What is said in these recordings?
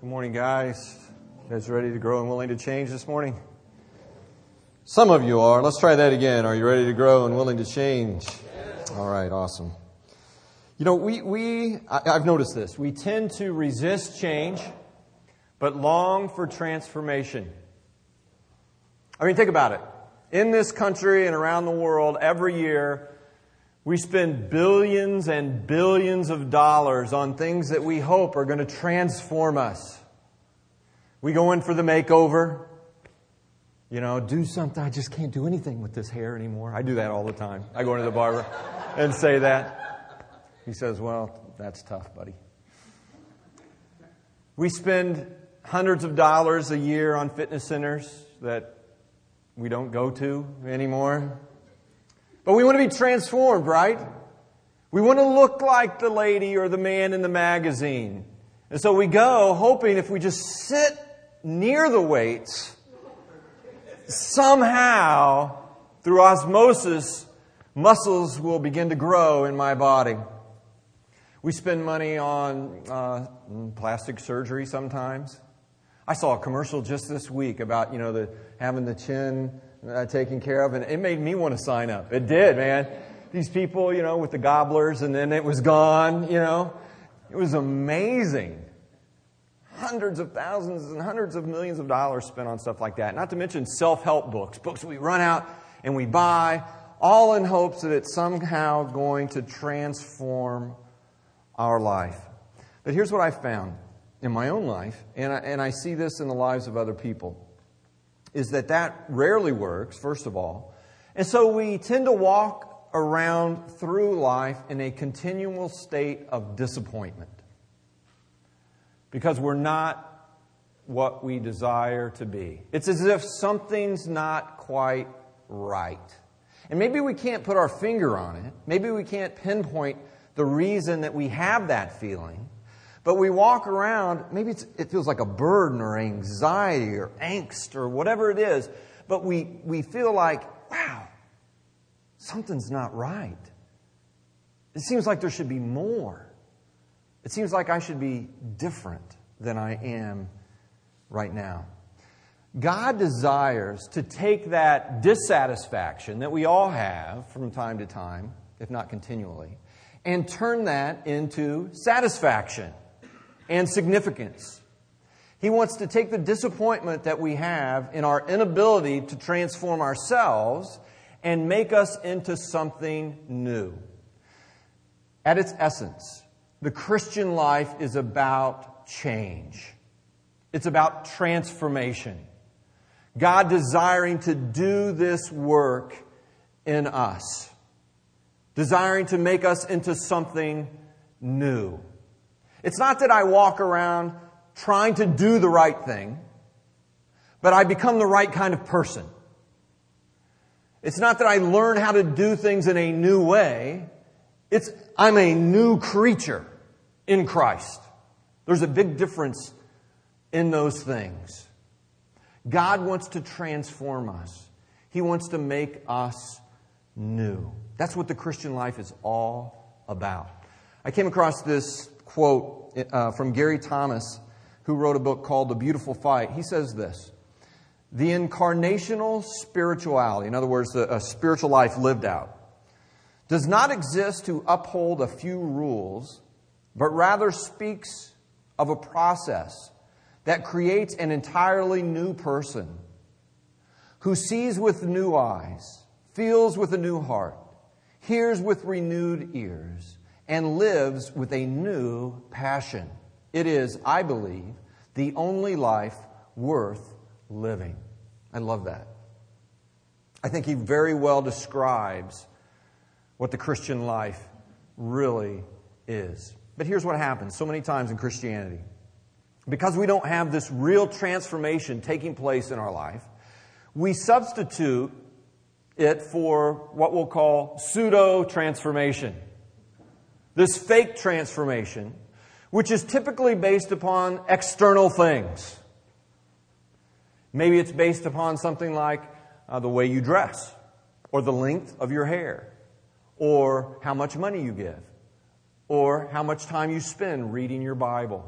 Good morning, guys. You guys ready to grow and willing to change this morning? Some of you are. Let's try that again. Are you ready to grow and willing to change? All right, awesome. You know, we, we I, I've noticed this. We tend to resist change, but long for transformation. I mean, think about it. In this country and around the world, every year, we spend billions and billions of dollars on things that we hope are going to transform us. We go in for the makeover. You know, do something. I just can't do anything with this hair anymore. I do that all the time. I go into the barber and say that. He says, Well, that's tough, buddy. We spend hundreds of dollars a year on fitness centers that we don't go to anymore. But we want to be transformed, right? We want to look like the lady or the man in the magazine. And so we go hoping if we just sit near the weights, somehow, through osmosis, muscles will begin to grow in my body. We spend money on uh, plastic surgery sometimes. I saw a commercial just this week about, you know, the, having the chin uh, taken care of, and it made me want to sign up. It did, man. These people, you know, with the gobblers, and then it was gone, you know. It was amazing. Hundreds of thousands and hundreds of millions of dollars spent on stuff like that. Not to mention self help books, books we run out and we buy, all in hopes that it's somehow going to transform our life. But here's what I found in my own life, and I, and I see this in the lives of other people is that that rarely works, first of all. And so we tend to walk around through life in a continual state of disappointment because we're not what we desire to be. It's as if something's not quite right. And maybe we can't put our finger on it. Maybe we can't pinpoint the reason that we have that feeling. But we walk around, maybe it feels like a burden or anxiety or angst or whatever it is, but we, we feel like, wow, something's not right. It seems like there should be more. It seems like I should be different than I am right now. God desires to take that dissatisfaction that we all have from time to time, if not continually, and turn that into satisfaction and significance. He wants to take the disappointment that we have in our inability to transform ourselves and make us into something new. At its essence, the Christian life is about change. It's about transformation. God desiring to do this work in us, desiring to make us into something new. It's not that I walk around trying to do the right thing, but I become the right kind of person. It's not that I learn how to do things in a new way. It's I'm a new creature in Christ. There's a big difference in those things. God wants to transform us. He wants to make us new. That's what the Christian life is all about. I came across this quote uh, from Gary Thomas, who wrote a book called The Beautiful Fight. He says this The incarnational spirituality, in other words, a, a spiritual life lived out, does not exist to uphold a few rules, but rather speaks of a process that creates an entirely new person who sees with new eyes, feels with a new heart, hears with renewed ears and lives with a new passion. It is, I believe, the only life worth living. I love that. I think he very well describes what the Christian life really is. But here's what happens so many times in Christianity. Because we don't have this real transformation taking place in our life, we substitute it for what we'll call pseudo transformation this fake transformation, which is typically based upon external things. Maybe it's based upon something like uh, the way you dress, or the length of your hair, or how much money you give, or how much time you spend reading your Bible.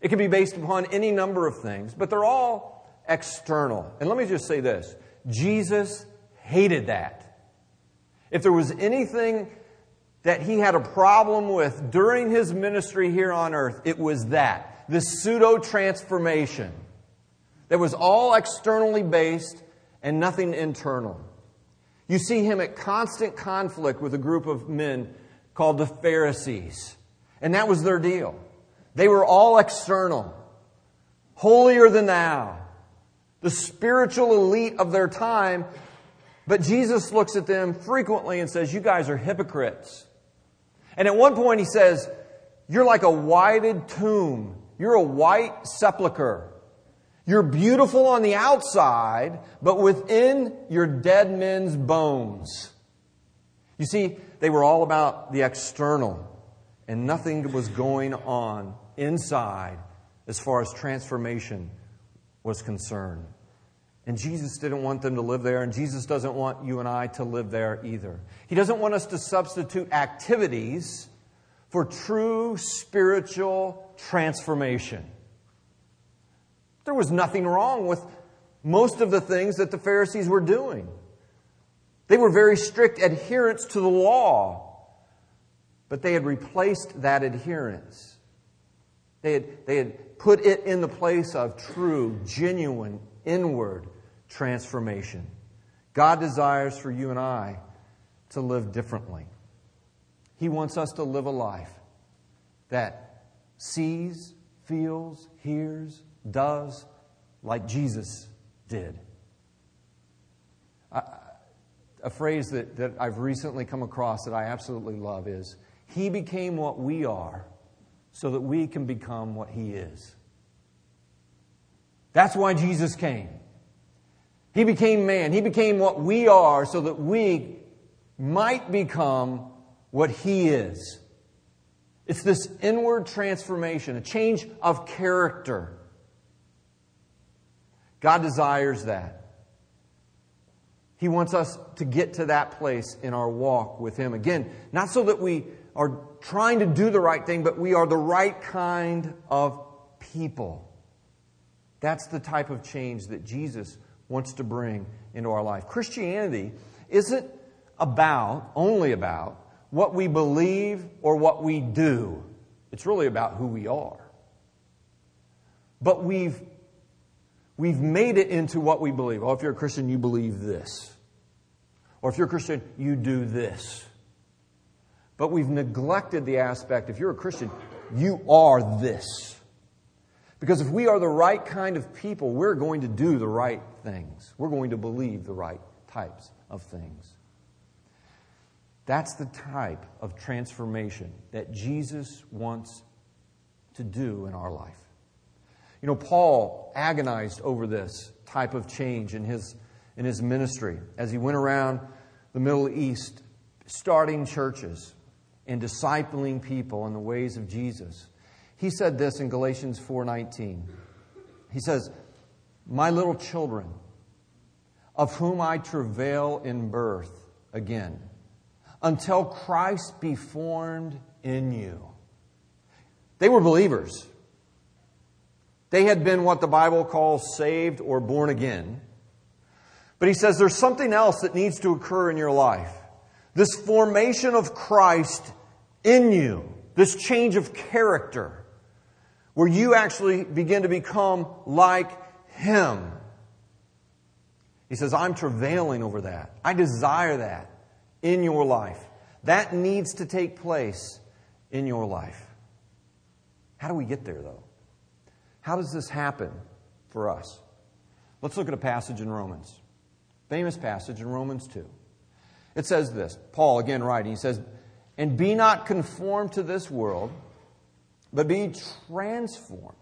It can be based upon any number of things, but they're all external. And let me just say this Jesus hated that. If there was anything that he had a problem with during his ministry here on earth, it was that this pseudo transformation that was all externally based and nothing internal. You see him at constant conflict with a group of men called the Pharisees. And that was their deal. They were all external, holier than thou, the spiritual elite of their time. But Jesus looks at them frequently and says, You guys are hypocrites. And at one point he says, You're like a whited tomb. You're a white sepulchre. You're beautiful on the outside, but within you're dead men's bones. You see, they were all about the external, and nothing was going on inside as far as transformation was concerned. And Jesus didn't want them to live there, and Jesus doesn't want you and I to live there either. He doesn't want us to substitute activities for true spiritual transformation. There was nothing wrong with most of the things that the Pharisees were doing. They were very strict adherents to the law, but they had replaced that adherence. They had, they had put it in the place of true, genuine, inward transformation. God desires for you and I to live differently. He wants us to live a life that sees, feels, hears, does like Jesus did. a phrase that, that I've recently come across that I absolutely love is He became what we are so that we can become what He is. That's why Jesus came. He became man. He became what we are so that we might become what He is. It's this inward transformation, a change of character. God desires that. He wants us to get to that place in our walk with Him. Again, not so that we are trying to do the right thing, but we are the right kind of people. That's the type of change that Jesus wants to bring into our life. Christianity isn't about, only about, what we believe or what we do. It's really about who we are. But we've, we've made it into what we believe. Oh, if you're a Christian, you believe this. Or if you're a Christian, you do this. But we've neglected the aspect if you're a Christian, you are this. Because if we are the right kind of people, we're going to do the right things. We're going to believe the right types of things. That's the type of transformation that Jesus wants to do in our life. You know, Paul agonized over this type of change in his, in his ministry as he went around the Middle East starting churches and discipling people in the ways of Jesus. He said this in Galatians 4:19. He says, "My little children, of whom I travail in birth again, until Christ be formed in you." They were believers. They had been what the Bible calls saved or born again. But he says there's something else that needs to occur in your life. This formation of Christ in you, this change of character where you actually begin to become like Him. He says, I'm travailing over that. I desire that in your life. That needs to take place in your life. How do we get there, though? How does this happen for us? Let's look at a passage in Romans. Famous passage in Romans 2. It says this Paul, again, writing, he says, And be not conformed to this world but be transformed.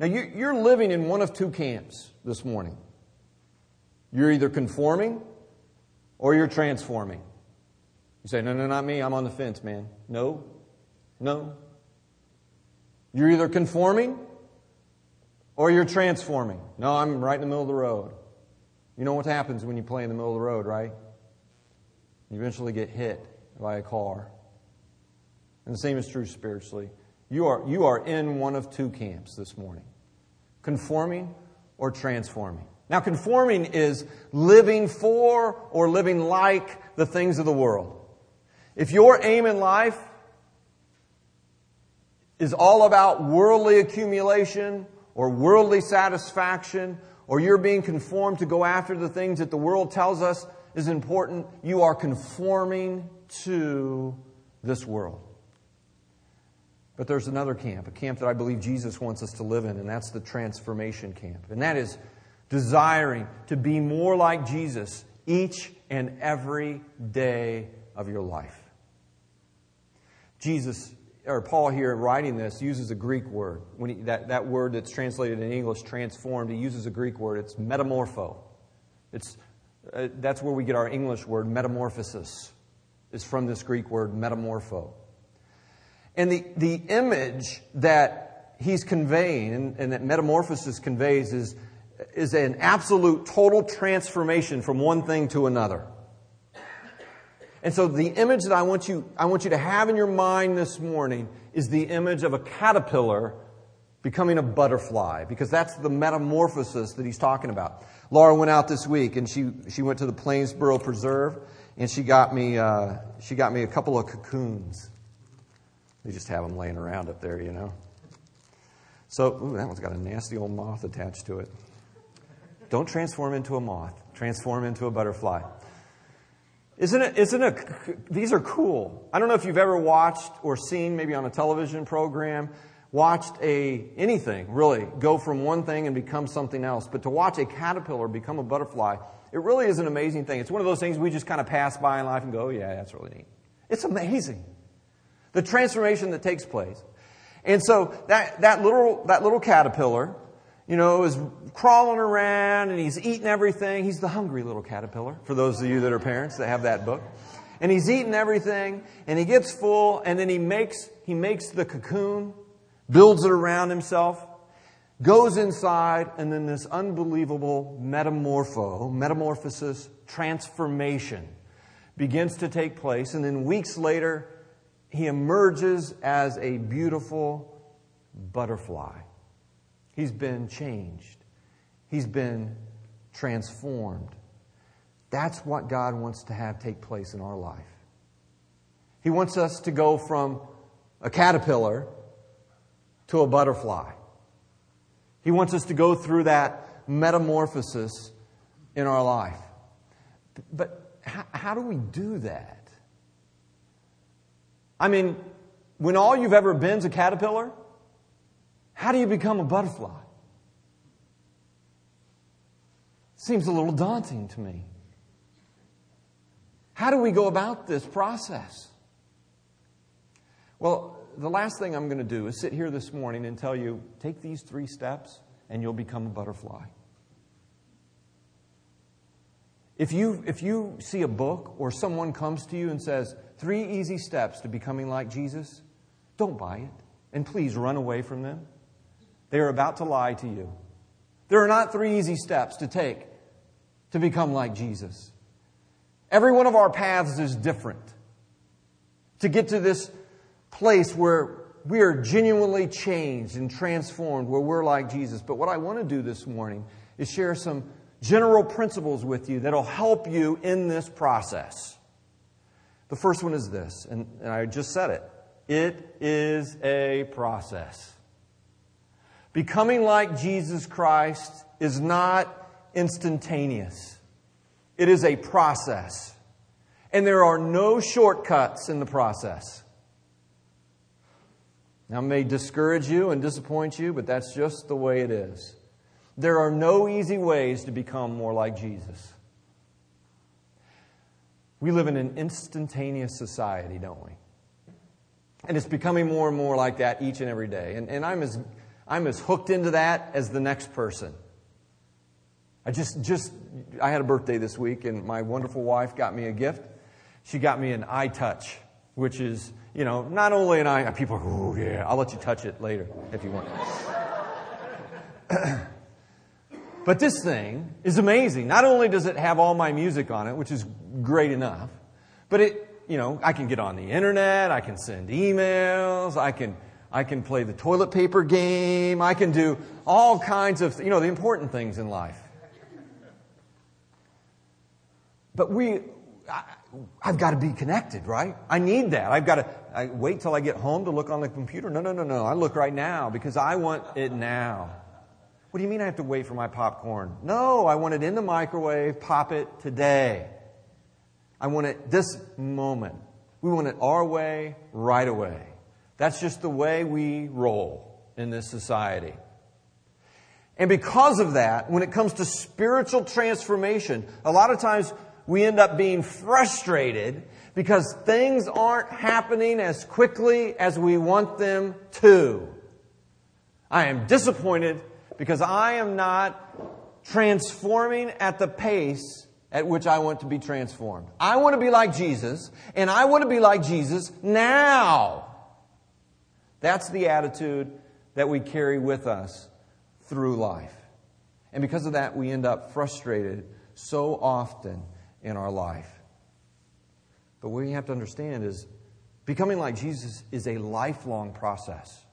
Now, you're living in one of two camps this morning. You're either conforming or you're transforming. You say, no, no, not me. I'm on the fence, man. No, no. You're either conforming or you're transforming. No, I'm right in the middle of the road. You know what happens when you play in the middle of the road, right? You eventually get hit by a car. And the same is true spiritually. You are, you are in one of two camps this morning conforming or transforming. Now, conforming is living for or living like the things of the world. If your aim in life is all about worldly accumulation or worldly satisfaction, or you're being conformed to go after the things that the world tells us is important, you are conforming to this world. But there's another camp, a camp that I believe Jesus wants us to live in, and that's the transformation camp. And that is desiring to be more like Jesus each and every day of your life. Jesus, or Paul here writing this, uses a Greek word. When he, that, that word that's translated in English, transformed, he uses a Greek word. It's metamorpho. It's, uh, that's where we get our English word, metamorphosis, is from this Greek word, metamorpho. And the, the image that he's conveying and, and that metamorphosis conveys is, is an absolute total transformation from one thing to another. And so the image that I want you, I want you to have in your mind this morning is the image of a caterpillar becoming a butterfly, because that's the metamorphosis that he's talking about. Laura went out this week and she, she went to the Plainsboro Preserve and she got me, uh, she got me a couple of cocoons. They just have them laying around up there, you know. So, ooh, that one's got a nasty old moth attached to it. Don't transform into a moth. Transform into a butterfly. Isn't it, isn't it, these are cool. I don't know if you've ever watched or seen, maybe on a television program, watched a, anything really, go from one thing and become something else. But to watch a caterpillar become a butterfly, it really is an amazing thing. It's one of those things we just kind of pass by in life and go, oh, yeah, that's really neat. It's amazing. The transformation that takes place. And so that, that little, that little caterpillar, you know, is crawling around and he's eating everything. He's the hungry little caterpillar, for those of you that are parents that have that book. And he's eating everything and he gets full and then he makes, he makes the cocoon, builds it around himself, goes inside, and then this unbelievable metamorpho, metamorphosis, transformation begins to take place. And then weeks later, he emerges as a beautiful butterfly. He's been changed, he's been transformed. That's what God wants to have take place in our life. He wants us to go from a caterpillar to a butterfly. He wants us to go through that metamorphosis in our life. But how, do we do that? I mean, when all you've ever been is a caterpillar, how do you become a butterfly? Seems a little daunting to me. How do we go about this process? Well, the last thing I'm going to do is sit here this morning and tell you take these three steps and you'll become a butterfly. If you, if you see a book or someone comes to you and says, three easy steps to becoming like Jesus, don't buy it. And please run away from them. They are about to lie to you. There are not three easy steps to take to become like Jesus. Every one of our paths is different. To get to this place where we are genuinely changed and transformed, where we're like Jesus. But what I want to do this morning is share some general principles with you that'll help you in this process. The first one is this, and, and I just said it it is a process. Becoming like Jesus Christ is not instantaneous, it is a process. And there are no shortcuts in the process. Now, may discourage you and disappoint you, but that's just the way it is. There are no easy ways to become more like Jesus. We live in an instantaneous society, don't we? And it's becoming more and more like that each and every day. And, and I'm as I'm as hooked into that as the next person. I just, just, I had a birthday this week, and my wonderful wife got me a gift. She got me an iTouch, which is, you know, not only an eye, people are, oh, yeah, I'll let you touch it later if you want. but this thing is amazing. Not only does it have all my music on it, which is great enough, but it, you know, I can get on the internet, I can send emails, I can I can play the toilet paper game. I can do all kinds of, you know, the important things in life. But we, I, have got to be connected, right? I need that. I've got to I wait till I get home to look on the computer. No, no, no, no. I look right now because I want it now. What do you mean I have to wait for my popcorn? No, I want it in the microwave, pop it today. I want it this moment. We want it our way, right away. That's just the way we roll in this society. And because of that, when it comes to spiritual transformation, a lot of times we end up being frustrated because things aren't happening as quickly as we want them to. I am disappointed because I am not transforming at the pace at which I want to be transformed. I want to be like Jesus, and I want to be like Jesus now. That's the attitude that we carry with us through life. And because of that, we end up frustrated so often in our life. But what you have to understand is becoming like Jesus is a lifelong process.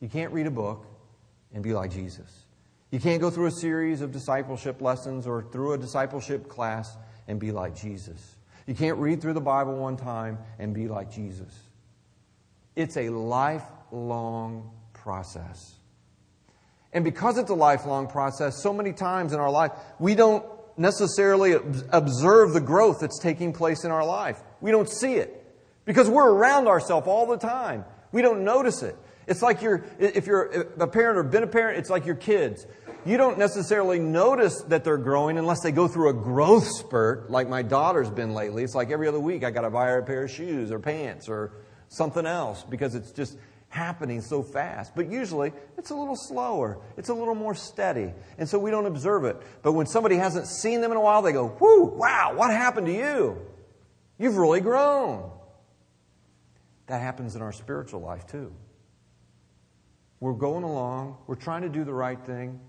You can't read a book and be like Jesus. You can't go through a series of discipleship lessons or through a discipleship class and be like Jesus. You can't read through the Bible one time and be like Jesus. It's a lifelong process. And because it's a lifelong process, so many times in our life, we don't necessarily observe the growth that's taking place in our life. We don't see it because we're around ourselves all the time. We don't notice it. It's like you're, if you're a parent or been a parent, it's like your kids. You don't necessarily notice that they're growing unless they go through a growth spurt, like my daughter's been lately. It's like every other week I got to buy her a pair of shoes or pants or something else because it's just happening so fast. But usually it's a little slower, it's a little more steady. And so we don't observe it. But when somebody hasn't seen them in a while, they go, Whoo, wow, what happened to you? You've really grown. That happens in our spiritual life too. We're going along, we're trying to do the right thing.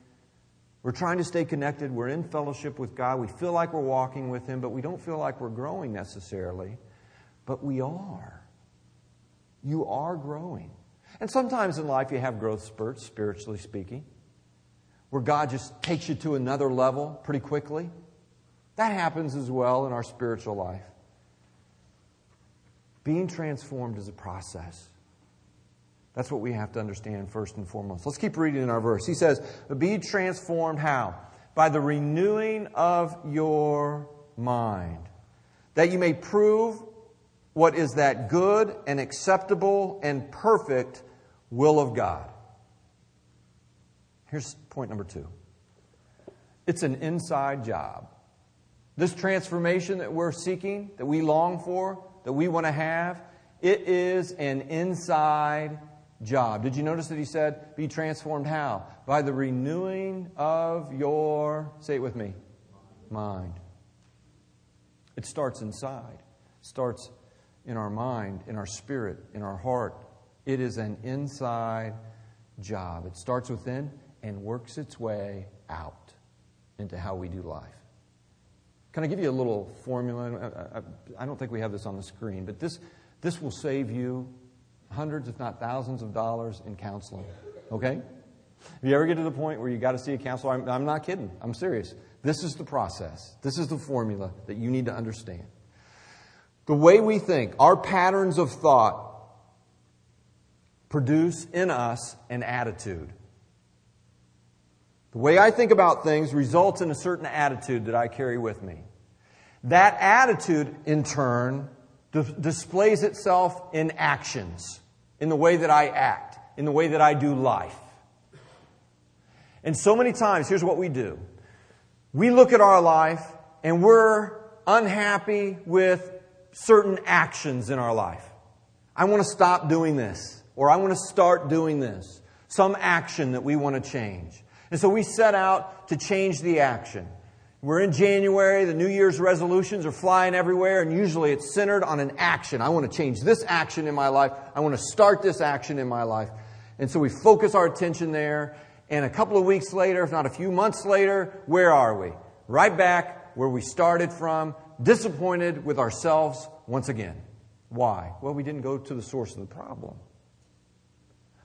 We're trying to stay connected. We're in fellowship with God. We feel like we're walking with Him, but we don't feel like we're growing necessarily. But we are. You are growing. And sometimes in life you have growth spurts, spiritually speaking, where God just takes you to another level pretty quickly. That happens as well in our spiritual life. Being transformed is a process. That's what we have to understand first and foremost. Let's keep reading in our verse. He says, Be transformed how? By the renewing of your mind, that you may prove what is that good and acceptable and perfect will of God. Here's point number two it's an inside job. This transformation that we're seeking, that we long for, that we want to have, it is an inside job. Did you notice that he said, be transformed how? By the renewing of your, say it with me, mind. It starts inside. It starts in our mind, in our spirit, in our heart. It is an inside job. It starts within and works its way out into how we do life. Can I give you a little formula? I don't think we have this on the screen, but this, this will save you hundreds, if not thousands, of dollars in counseling. Okay? If you ever get to the point where you got to see a counselor, I'm, I'm not kidding. I'm serious. This is the process. This is the formula that you need to understand. The way we think, our patterns of thought, produce in us an attitude. The way I think about things results in a certain attitude that I carry with me. That attitude, in turn, displays itself in actions, in the way that I act, in the way that I do life. And so many times, here's what we do we look at our life and we're unhappy with certain actions in our life. I want to stop doing this, or I want to start doing this. Some action that we want to change. And so we set out to change the action. We're in January, the New Year's resolutions are flying everywhere, and usually it's centered on an action. I want to change this action in my life. I want to start this action in my life. And so we focus our attention there, and a couple of weeks later, if not a few months later, where are we? Right back where we started from, disappointed with ourselves once again. Why? Well, we didn't go to the source of the problem.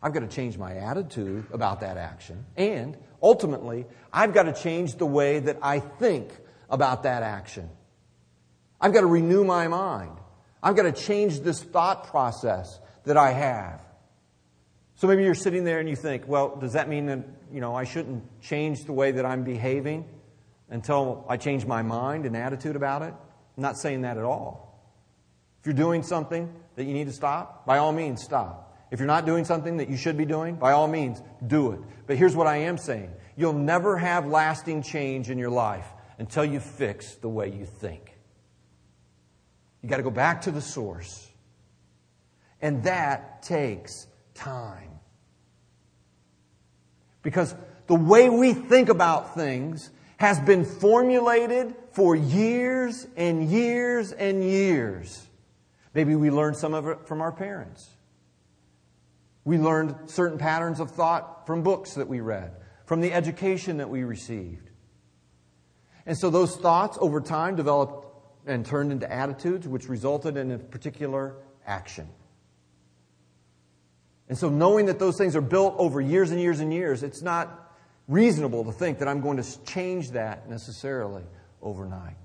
I've got to change my attitude about that action. And ultimately, I've got to change the way that I think about that action. I've got to renew my mind. I've got to change this thought process that I have. So maybe you're sitting there and you think, well, does that mean that, you know, I shouldn't change the way that I'm behaving until I change my mind and attitude about it? I'm not saying that at all. If you're doing something that you need to stop, by all means, stop. If you're not doing something that you should be doing, by all means, do it. But here's what I am saying you'll never have lasting change in your life until you fix the way you think. You got to go back to the source. And that takes time. Because the way we think about things has been formulated for years and years and years. Maybe we learned some of it from our parents. We learned certain patterns of thought from books that we read, from the education that we received. And so those thoughts over time developed and turned into attitudes, which resulted in a particular action. And so, knowing that those things are built over years and years and years, it's not reasonable to think that I'm going to change that necessarily overnight.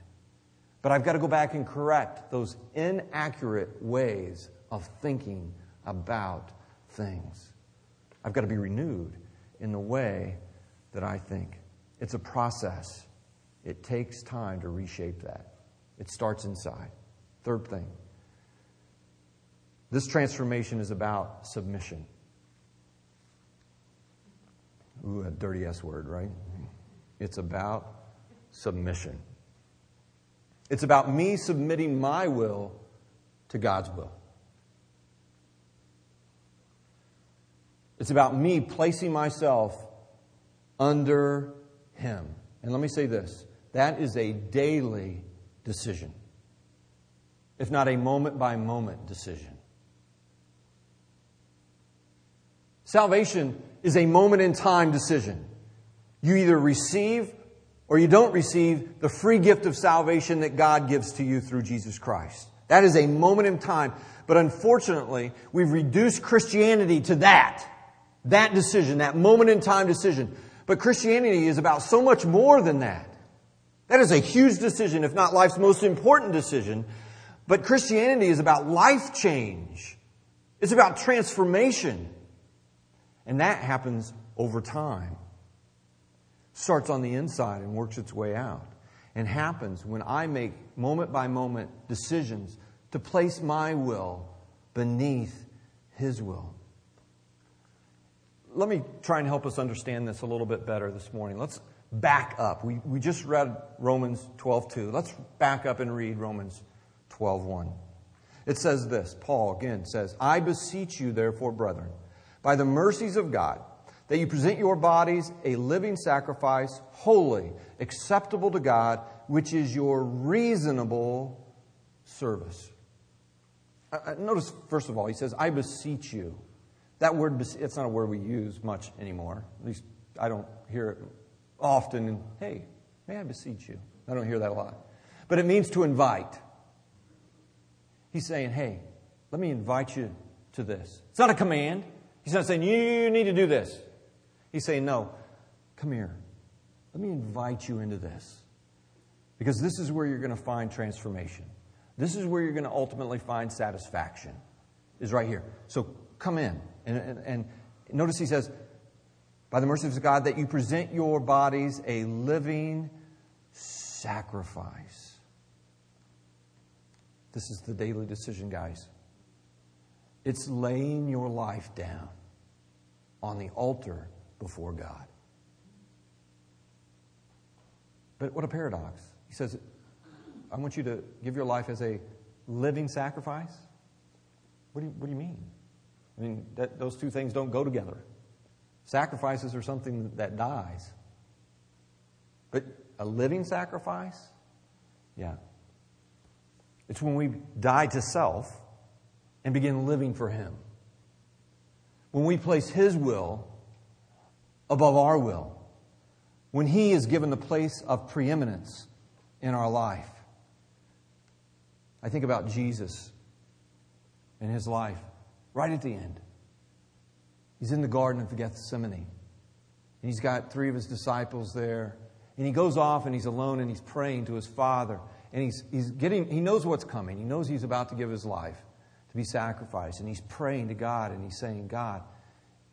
But I've got to go back and correct those inaccurate ways of thinking about things. I've got to be renewed in the way that I think. It's a process, it takes time to reshape that. It starts inside. Third thing this transformation is about submission. Ooh, a dirty S word, right? It's about submission. It's about me submitting my will to God's will. It's about me placing myself under Him. And let me say this that is a daily decision, if not a moment by moment decision. Salvation is a moment in time decision. You either receive or you don't receive the free gift of salvation that God gives to you through Jesus Christ. That is a moment in time. But unfortunately, we've reduced Christianity to that. That decision, that moment in time decision. But Christianity is about so much more than that. That is a huge decision, if not life's most important decision. But Christianity is about life change. It's about transformation. And that happens over time. Starts on the inside and works its way out. And happens when I make moment by moment decisions to place my will beneath His will. Let me try and help us understand this a little bit better this morning. Let's back up. We, we just read Romans 12:2. Let's back up and read Romans 12:1. It says this. Paul again says, "I beseech you therefore, brethren, by the mercies of God, that you present your bodies a living sacrifice, holy, acceptable to God, which is your reasonable service. Uh, uh, notice, first of all, he says, I beseech you. That word, it's not a word we use much anymore. At least I don't hear it often. hey, may I beseech you? I don't hear that a lot. But it means to invite. He's saying, hey, let me invite you to this. It's not a command. He's not saying, you need to do this. He's saying, no, come here. Let me invite you into this. Because this is where you're going to find transformation. This is where you're going to ultimately find satisfaction, is right here. So come in. And, and, and notice he says, by the mercies of God, that you present your bodies a living sacrifice. This is the daily decision, guys. It's laying your life down on the altar before God. But what a paradox. He says, I want you to give your life as a living sacrifice. What do you, what do you mean? I mean, that, those two things don't go together. Sacrifices are something that dies. But a living sacrifice? Yeah. It's when we die to self and begin living for Him. When we place His will above our will. When He is given the place of preeminence in our life. I think about Jesus and His life right at the end. He's in the Garden of Gethsemane. And he's got three of his disciples there. And he goes off and he's alone and he's praying to his Father. And he's, he's getting, he knows what's coming. He knows he's about to give his life to be sacrificed. And he's praying to God and he's saying, God,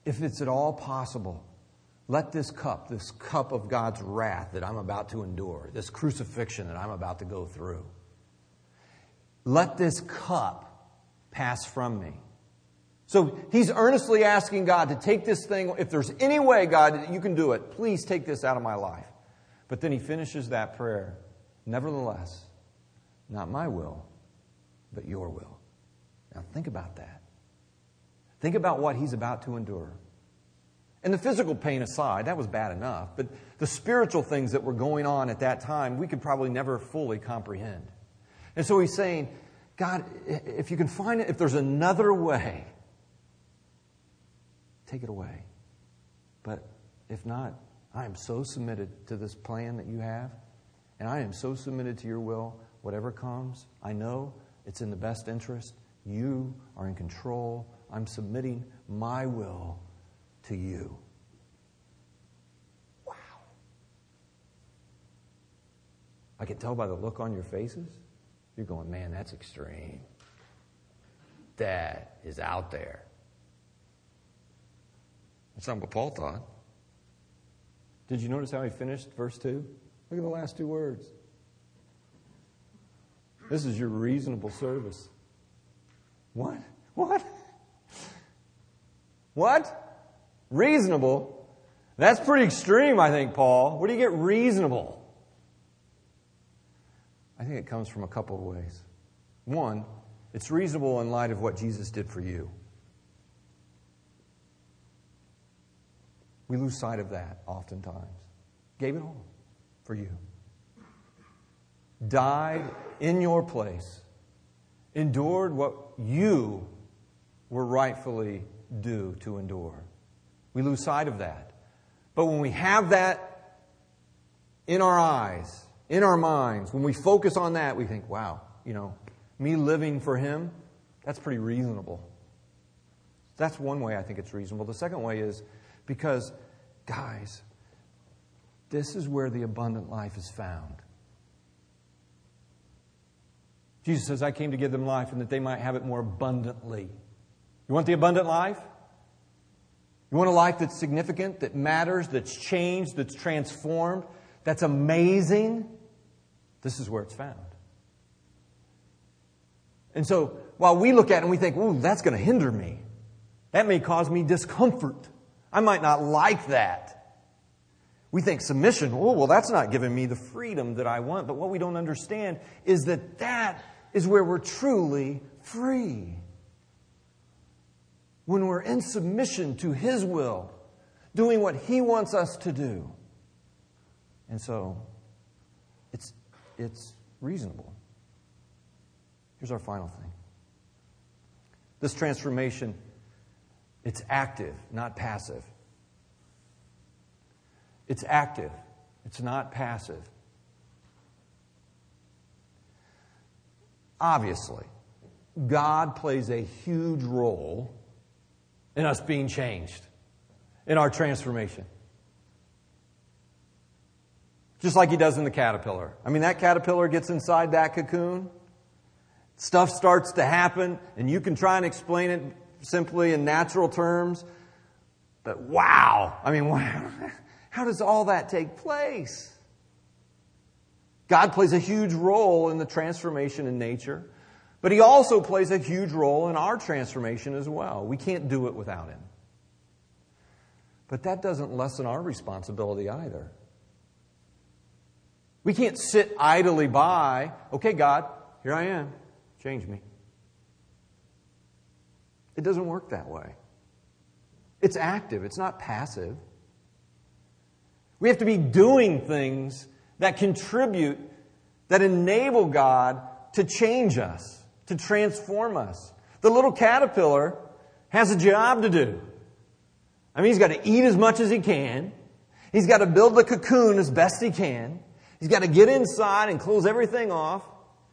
if it's at all possible, let this cup, this cup of God's wrath that I'm about to endure, this crucifixion that I'm about to go through, let this cup pass from me. So he's earnestly asking God to take this thing. If there's any way, God, that you can do it, please take this out of my life. But then he finishes that prayer. Nevertheless, not my will, but your will. Now think about that. Think about what he's about to endure. And the physical pain aside, that was bad enough, but the spiritual things that were going on at that time, we could probably never fully comprehend. And so he's saying, God, if you can find it, if there's another way, take it away. But if not, I am so submitted to this plan that you have, and I am so submitted to your will, whatever comes, I know it's in the best interest. You are in control. I'm submitting my will to you. Wow. I can tell by the look on your faces. You're going, man, that's extreme. That is out there. That's not what Paul thought. Did you notice how he finished verse 2? Look at the last two words. This is your reasonable service. What? What? What? Reasonable? That's pretty extreme, I think, Paul. Where do you get reasonable? I think it comes from a couple of ways. One, it's reasonable in light of what Jesus did for you. We lose sight of that oftentimes. Gave it all for you. Died in your place. Endured what you were rightfully due to endure. We lose sight of that. But when we have that in our eyes, in our minds, when we focus on that, we think, wow, you know, me living for Him, that's pretty reasonable. That's one way I think it's reasonable. The second way is because, guys, this is where the abundant life is found. Jesus says, I came to give them life and that they might have it more abundantly. You want the abundant life? You want a life that's significant, that matters, that's changed, that's transformed, that's amazing? This is where it's found. And so, while we look at it and we think, ooh, that's going to hinder me, that may cause me discomfort. I might not like that. We think submission, oh, well, that's not giving me the freedom that I want. But what we don't understand is that that is where we're truly free. When we're in submission to His will, doing what He wants us to do. And so, it's, it's reasonable. Here's our final thing this transformation, it's active, not passive. It's active, it's not passive. Obviously, God plays a huge role in us being changed, in our transformation. Just like he does in the caterpillar. I mean, that caterpillar gets inside that cocoon, stuff starts to happen, and you can try and explain it simply in natural terms, but wow! I mean. How does all that take place? God plays a huge role in the transformation in nature, but He also plays a huge role in our transformation as well. We can't do it without Him. But that doesn't lessen our responsibility either. We can't sit idly by, okay, God, here I am, change me. It doesn't work that way. It's active, it's not passive. We have to be doing things that contribute, that enable God to change us, to transform us. The little caterpillar has a job to do. I mean, he's got to eat as much as he can. He's got to build the cocoon as best he can. He's got to get inside and close everything off.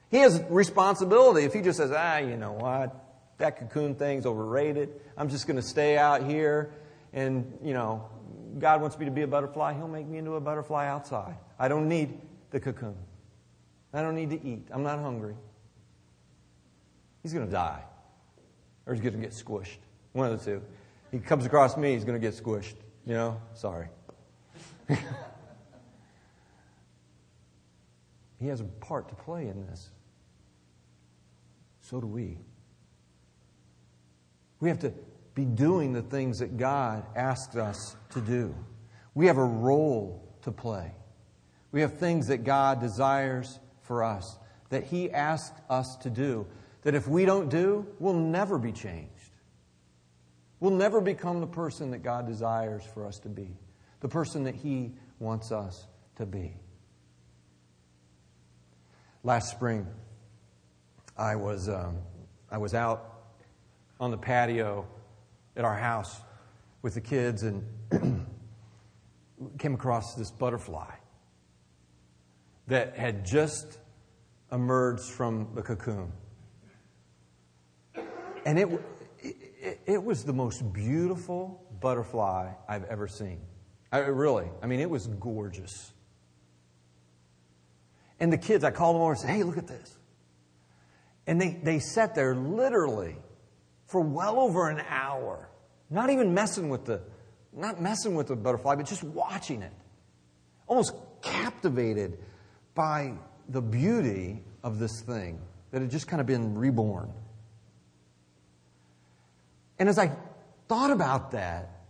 He has responsibility. If he just says, ah, you know what? That cocoon thing's overrated. I'm just going to stay out here and, you know, God wants me to be a butterfly, He'll make me into a butterfly outside. I don't need the cocoon. I don't need to eat. I'm not hungry. He's going to die, or he's going to get squished. One of the two. He comes across me, he's going to get squished. You know, sorry. he has a part to play in this. So do we. We have to be doing the things that God asked us to do. We have a role to play. We have things that God desires for us, that He asked us to do, that if we don't do, we'll never be changed. We'll never become the person that God desires for us to be, the person that He wants us to be. Last spring, I was, um, I was out on the patio at our house with the kids and came across this butterfly that had just emerged from the cocoon. And it, it, it was the most beautiful butterfly I've ever seen. I, really, I mean, it was gorgeous. And the kids, I called them over and said, hey, look at this. And they, they sat there literally for well over an hour, not even messing with the, not messing with the butterfly, but just watching it. Almost captivated by the beauty of this thing that had just kind of been reborn. And as I thought about that,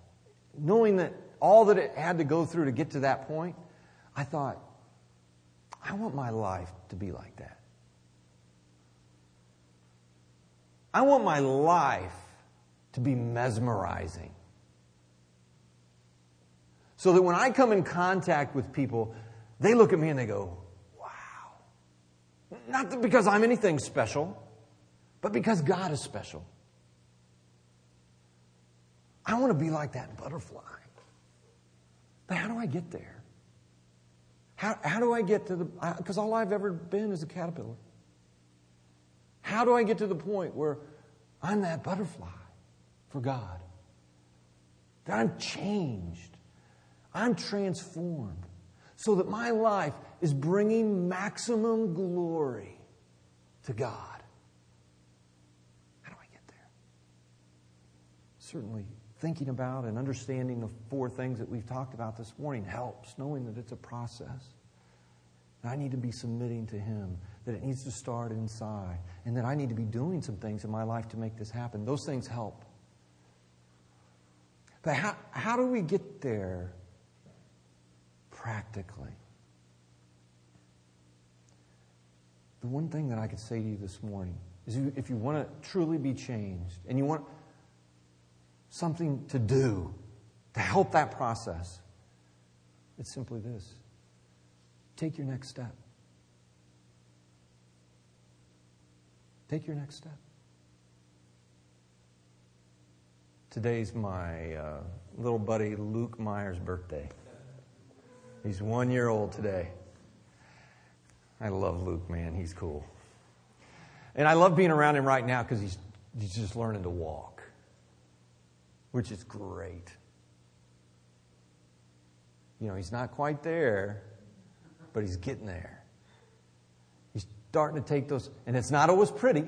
knowing that all that it had to go through to get to that point, I thought, I want my life to be like that. I want my life to be mesmerizing. So that when I come in contact with people, they look at me and they go, wow. Not because I'm anything special, but because God is special. I want to be like that butterfly. But how do I get there? How, how do I get to the, because all I've ever been is a caterpillar. How do I get to the point where I'm that butterfly for God? That I'm changed. I'm transformed so that my life is bringing maximum glory to God. How do I get there? Certainly, thinking about and understanding the four things that we've talked about this morning helps, knowing that it's a process. I need to be submitting to Him, that it needs to start inside, and that I need to be doing some things in my life to make this happen. Those things help. But how, how do we get there practically? The one thing that I could say to you this morning is if you want to truly be changed and you want something to do to help that process, it's simply this take your next step. Take your next step. Today's my uh, little buddy Luke Meyer's birthday. He's one year old today. I love Luke, man. He's cool. And I love being around him right now because he's, he's just learning to walk which is great. You know, he's not quite there, but he's getting there. Starting to take those, and it's not always pretty.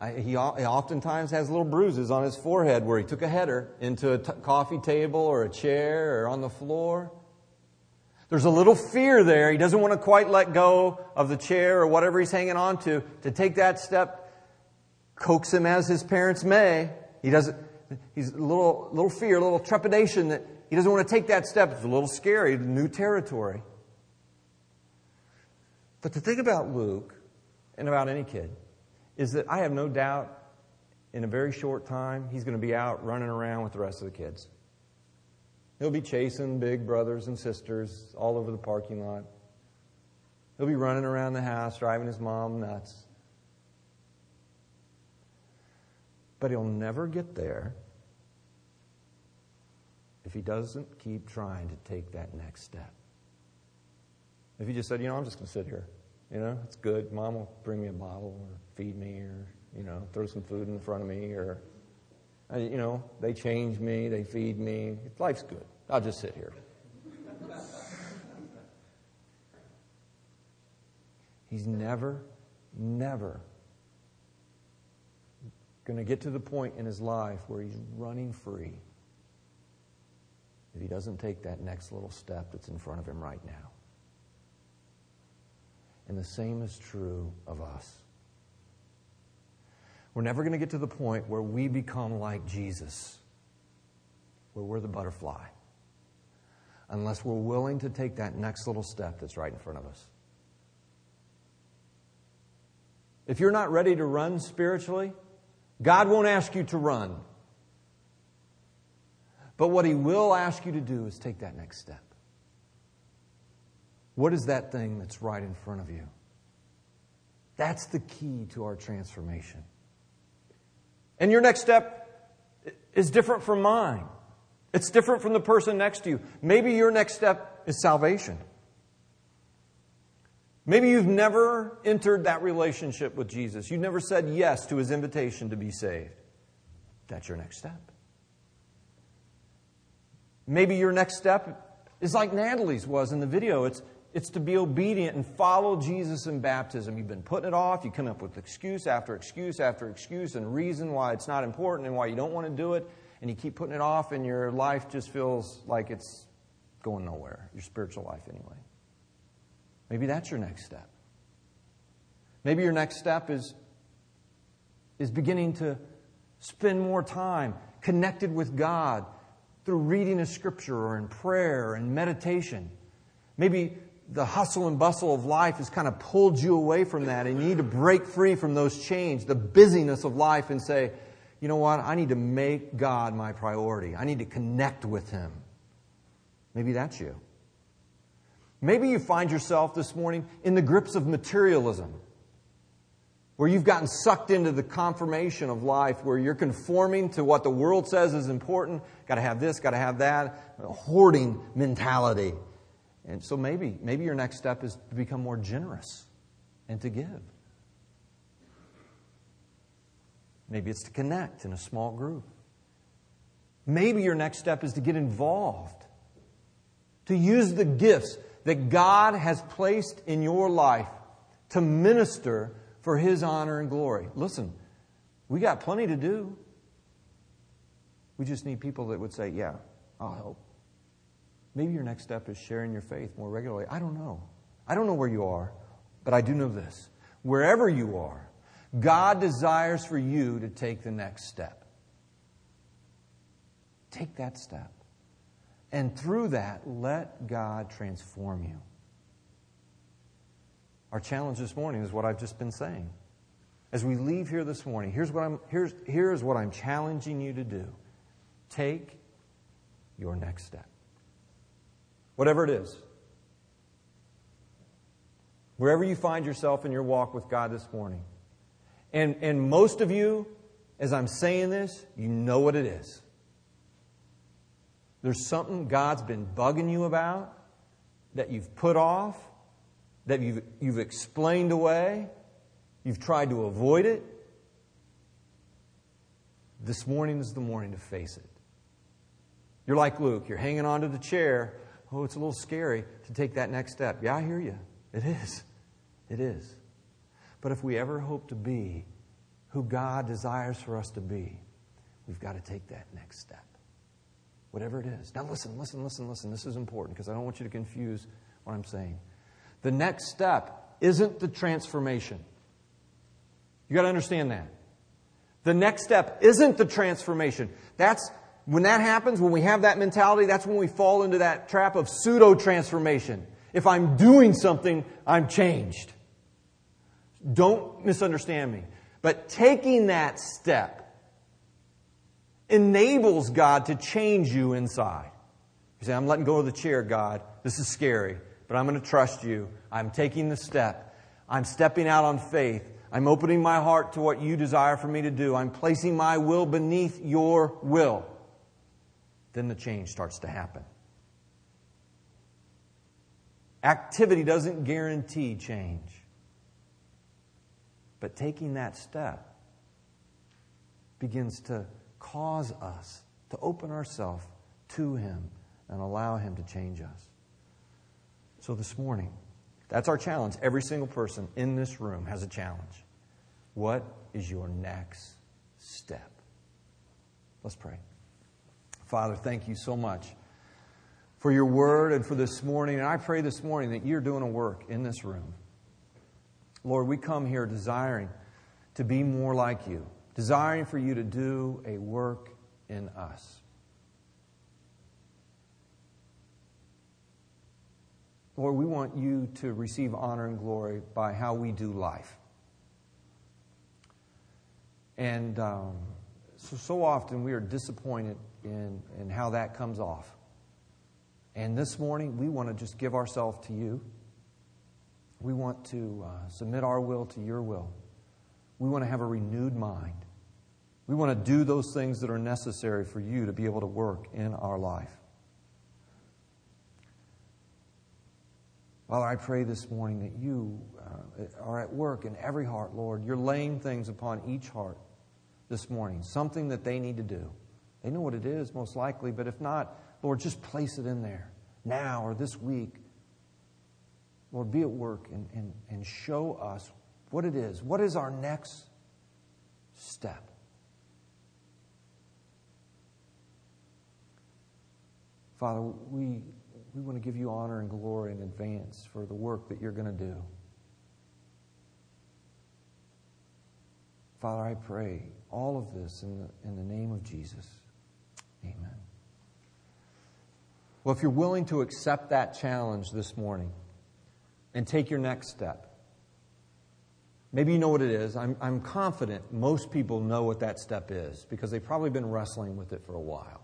I, he, he, oftentimes has little bruises on his forehead where he took a header into a t- coffee table or a chair or on the floor. There's a little fear there. He doesn't want to quite let go of the chair or whatever he's hanging on to to take that step coax him as his parents may. He doesn't, he's a little, little fear, a little trepidation that he doesn't want to take that step. It's a little scary, new territory. But the thing about Luke, and about any kid, is that I have no doubt in a very short time, he's going to be out running around with the rest of the kids. He'll be chasing big brothers and sisters all over the parking lot. He'll be running around the house, driving his mom nuts. But he'll never get there if he doesn't keep trying to take that next step. If he just said, you know, I'm just going to sit here. You know, it's good. Mom will bring me a bottle or feed me or, you know, throw some food in front of me, or, you know, they change me, they feed me. Life's good. I'll just sit here. He's never, never going to get to the point in his life where he's running free if he doesn't take that next little step that's in front of him right now. And the same is true of us. We're never going to get to the point where we become like Jesus, where we're the butterfly, unless we're willing to take that next little step that's right in front of us. If you're not ready to run spiritually, God won't ask you to run. But what He will ask you to do is take that next step. What is that thing that's right in front of you? That's the key to our transformation. And your next step is different from mine. It's different from the person next to you. Maybe your next step is salvation. Maybe you've never entered that relationship with Jesus. You've never said yes to his invitation to be saved. That's your next step. Maybe your next step is like Natalie's was in the video. It's, it's to be obedient and follow Jesus in baptism. You've been putting it off. You come up with excuse after excuse after excuse and reason why it's not important and why you don't want to do it. And you keep putting it off, and your life just feels like it's going nowhere, your spiritual life, anyway. Maybe that's your next step. Maybe your next step is, is beginning to spend more time connected with God through reading a scripture or in prayer and meditation. Maybe the hustle and bustle of life has kind of pulled you away from that and you need to break free from those chains, the busyness of life, and say, you know what? I need to make God my priority. I need to connect with Him. Maybe that's you. Maybe you find yourself this morning in the grips of materialism, where you've gotten sucked into the confirmation of life, where you're conforming to what the world says is important. Got to have this, got to have that. Hoarding mentality. And so maybe, maybe your next step is to become more generous and to give. Maybe it's to connect in a small group. Maybe your next step is to get involved, to use the gifts that God has placed in your life to minister for His honor and glory. Listen, we got plenty to do. We just need people that would say, Yeah, I'll help. Maybe your next step is sharing your faith more regularly. I don't know. I don't know where you are, but I do know this. Wherever you are, God desires for you to take the next step. Take that step. And through that, let God transform you. Our challenge this morning is what I've just been saying. As we leave here this morning, here's what I'm, here's, here's what I'm challenging you to do take your next step. Whatever it is. Wherever you find yourself in your walk with God this morning. And, and most of you, as I'm saying this, you know what it is. There's something God's been bugging you about that you've put off, that you've, you've explained away, you've tried to avoid it. This morning is the morning to face it. You're like Luke, you're hanging onto the chair. Oh, it's a little scary to take that next step. Yeah, I hear you. It is. It is. But if we ever hope to be who God desires for us to be, we've got to take that next step whatever it is. Now, listen, listen, listen, listen. This is important because I don't want you to confuse what I'm saying. The next step isn't the transformation. You got to understand that. The next step isn't the transformation. That's when that happens, when we have that mentality, that's when we fall into that trap of pseudo transformation. If I'm doing something, I'm changed. Don't misunderstand me. But taking that step enables God to change you inside. You say, I'm letting go of the chair, God. This is scary, but I'm going to trust you. I'm taking the step. I'm stepping out on faith. I'm opening my heart to what you desire for me to do. I'm placing my will beneath your will. Then the change starts to happen. Activity doesn't guarantee change. But taking that step begins to cause us to open ourselves to Him and allow Him to change us. So this morning, that's our challenge. Every single person in this room has a challenge. What is your next step? Let's pray. Father, thank you so much for your word and for this morning. And I pray this morning that you're doing a work in this room. Lord, we come here desiring to be more like you, desiring for you to do a work in us. Lord, we want you to receive honor and glory by how we do life. And um, so, so often we are disappointed in, in how that comes off. And this morning, we want to just give ourselves to you. We want to uh, submit our will to your will. We want to have a renewed mind. We want to do those things that are necessary for you to be able to work in our life. Father, I pray this morning that you uh, are at work in every heart, Lord. You're laying things upon each heart this morning, something that they need to do. They know what it is, most likely, but if not, Lord, just place it in there now or this week. Lord, be at work and, and, and show us what it is. What is our next step? Father, we we want to give you honor and glory in advance for the work that you're going to do. Father, I pray all of this in the, in the name of Jesus. Amen. Well, if you're willing to accept that challenge this morning and take your next step, maybe you know what it is. I'm, I'm confident most people know what that step is because they've probably been wrestling with it for a while.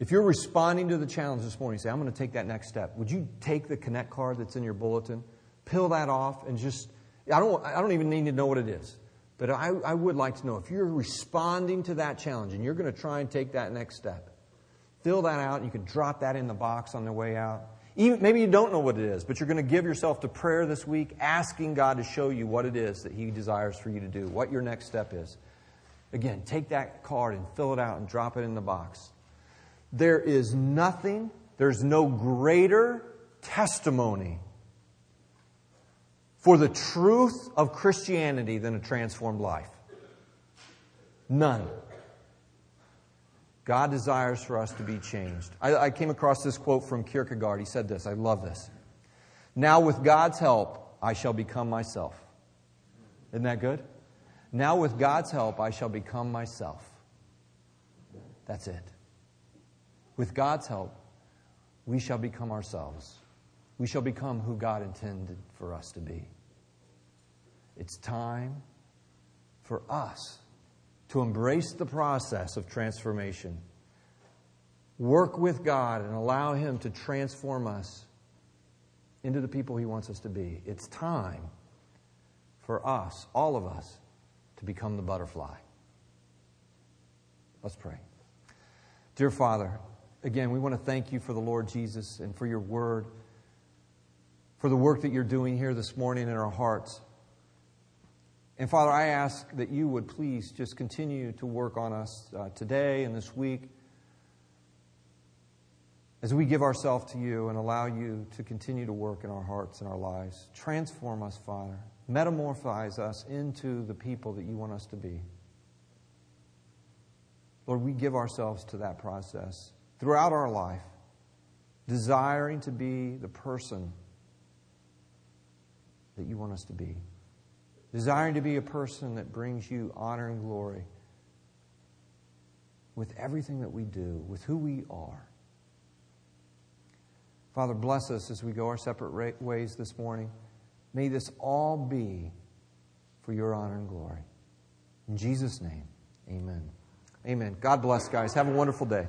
If you're responding to the challenge this morning, say, I'm going to take that next step, would you take the Connect card that's in your bulletin, peel that off, and just, I don't, I don't even need to know what it is, but I, I would like to know if you're responding to that challenge and you're going to try and take that next step, fill that out. You can drop that in the box on the way out. Even, maybe you don't know what it is, but you're going to give yourself to prayer this week, asking God to show you what it is that He desires for you to do, what your next step is. Again, take that card and fill it out and drop it in the box. There is nothing, there's no greater testimony for the truth of Christianity than a transformed life. None. God desires for us to be changed. I, I, came across this quote from Kierkegaard. He said this. I love this. Now, with God's help, I shall become myself. Isn't that good? Now, with God's help, I shall become myself. That's it. With God's help, we shall become ourselves. We shall become who God intended for us to be. It's time for us to embrace the process of transformation. Work with God and allow Him to transform us into the people He wants us to be. It's time for us, all of us, to become the butterfly. Let's pray. Dear Father, again, we want to thank you for the Lord Jesus and for your word, for the work that you're doing here this morning in our hearts. And Father, I ask that you would please just continue to work on us uh, today and this week as we give ourselves to you and allow you to continue to work in our hearts and our lives. Transform us, Father. Metamorphose us into the people that you want us to be. Lord, we give ourselves to that process throughout our life, desiring to be the person that you want us to be, desiring to be a person that brings you honor and glory with everything that we do, with who we are. Father, bless us as we go our separate ways this morning. May this all be for your honor and glory. In Jesus' name, amen. Amen. God bless, guys. Have a wonderful day.